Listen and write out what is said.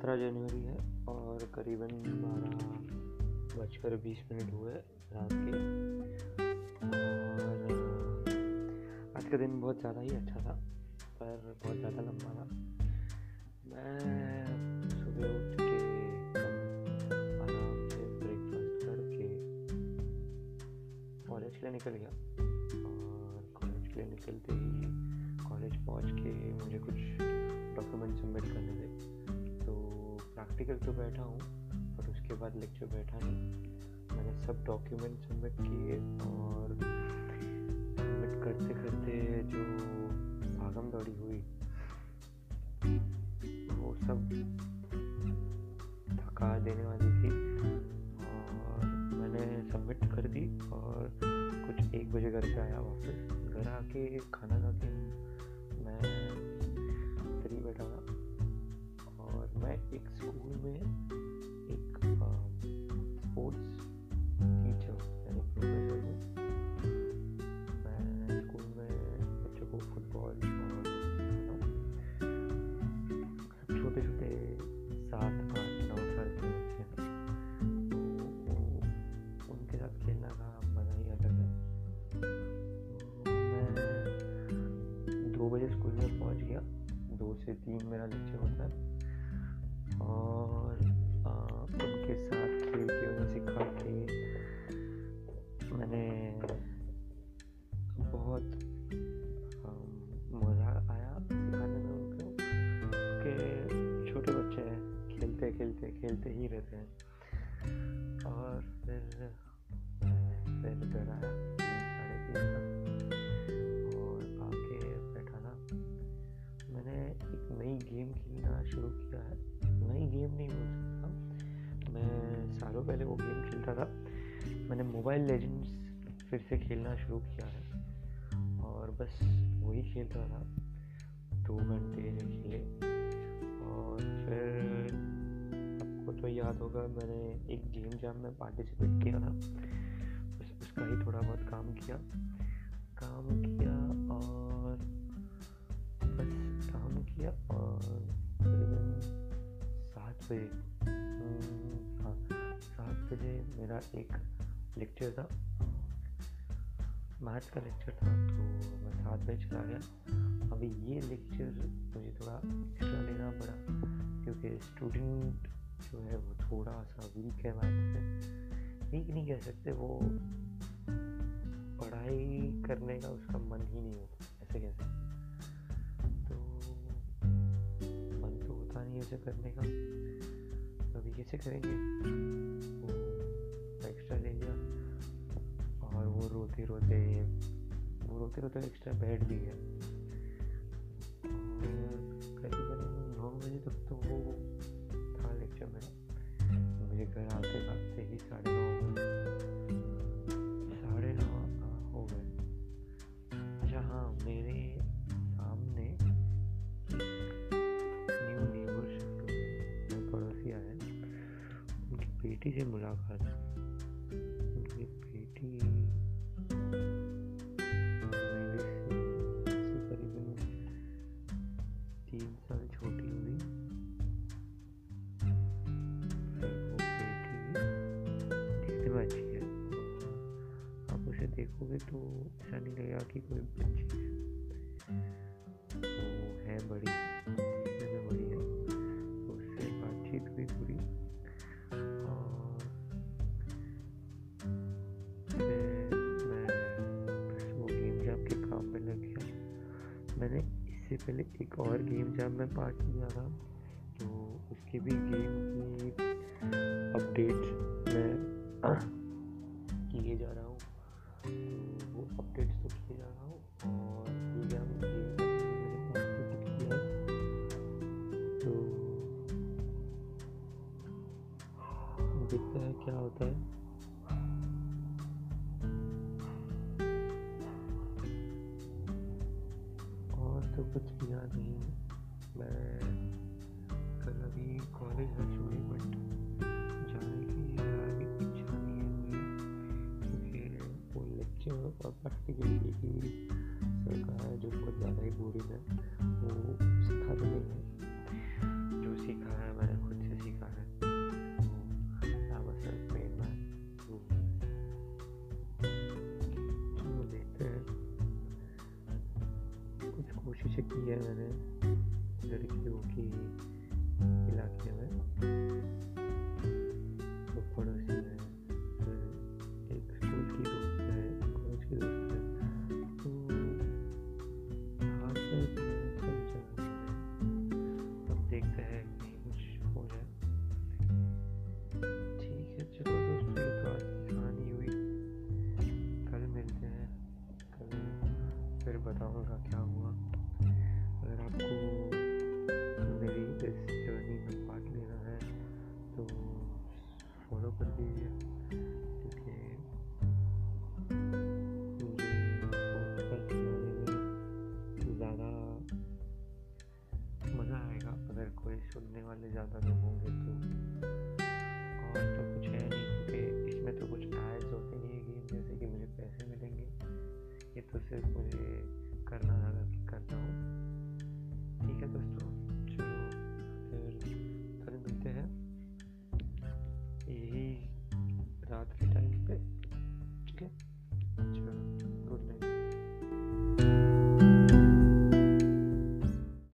जनवरी है और करीबन बारह बजकर बीस मिनट हुए रात के। और आज का दिन बहुत ज़्यादा ही अच्छा था, पर बहुत ज़्यादा लंबा था। मैं सुबह उठ के आराम से ब्रेकफास्ट करके कॉलेज के लिए निकल गया। और कॉलेज के लिए निकलते ही कॉलेज पहुँच के मुझे कुछ डॉक्यूमेंट सबमिट करने थे। तो प्रैक्टिकल तो बैठा हूँ और उसके बाद लेक्चर बैठा नहीं। मैंने सब डॉक्यूमेंट सबमिट किए और सबमिट करते करते जो भागम दौड़ी हुई, वो सब थका देने वाली थी और मैंने सबमिट कर दी और कुछ एक बजे घर पे आया वापस। घर आके खाना खा के मैं मैं एक स्कूल में एक स्पोर्ट्स टीचर यानी हूँ, मैं स्कूल में बच्चों को फुटबॉल छोटे छोटे सात, आठ, नौ साल के बच्चे हैं। तो उनके साथ खेलने का मज़ा ही अलग है। मैं दो बजे स्कूल में पहुँच गया। दो से तीन मेरा लेक्चर होता है। और उनके साथ खेल के उन्हें सिखा के मैंने बहुत मज़ा आया सिखाने में उनको कि छोटे बच्चे हैं खेलते खेलते खेलते ही रहते हैं। सालों पहले वो गेम खेलता था। मैंने मोबाइल लेजेंड्स फिर से खेलना शुरू किया है। और बस वही खेलता था। दो घंटे खेले। और फिर आपको तो याद होगा, मैंने एक गेम जैम में पार्टिसिपेट किया था। बस उसका ही थोड़ा बहुत काम किया। काम किया और बस काम किया और करीबन सात बजे बजे मेरा एक लेक्चर था। मैथ्स का लेक्चर था तो मैं सात बजे चला गया। अभी ये लेक्चर मुझे थोड़ा एक्स्ट्रा लेना पड़ा, क्योंकि स्टूडेंट जो है वो थोड़ा सा वीक है मैथ्स में। वीक नहीं कह सकते, वो पढ़ाई करने का उसका मन ही नहीं होता, ऐसे कह सकते तो मन तो होता नहीं उसे करने का। तो अभी कैसे करेंगे वो एक्स्ट्रा ले लिया और वो रोते रोते, वो रोते रोते एक्स्ट्रा बैठ भी गया नौ बजे तक तो वो था लेक्चर में मुझे घर आते आते ही साढ़े बेटी से मुलाकात उनकी बेटी आप उसे देखोगे तो ऐसा नहीं लगेगा कि कोई बच्ची मैंने इससे पहले एक और गेम जब मैं पार्ट लिया था तो उसके भी गेम की अपडेट्स मैं किए जा रहा हूँ। तो वो अपडेट्स तो किए जा रहा हूँ और ये गेम तो देखते हैं क्या होता है। कुछ याद नहीं मैं कल अभी कॉलेज है छोड़ी बट जाने की आगे इच्छा नहीं है मुझे। क्योंकि वो लेक्चर और प्रैक्टिकल की सरकार सर जो बहुत ज़्यादा ही बोरिंग है, वो सिखा तो नहीं है। की है मैंने लड़कियों की इलाके में। तो पड़ोसी है, फिर एक स्कूल की दोस्त है, कॉलेज की दोस्त है। तो जगह अब देखते हैं कहीं कुछ हो जाए। ठीक है, चलो दोस्तों तो आज की कहानी हुई। कल मिलते हैं। कल फिर बताऊँगा क्या हुआ। आपको मेरी इस जर्नी में पार्ट लेना है तो फॉलो कर दीजिए।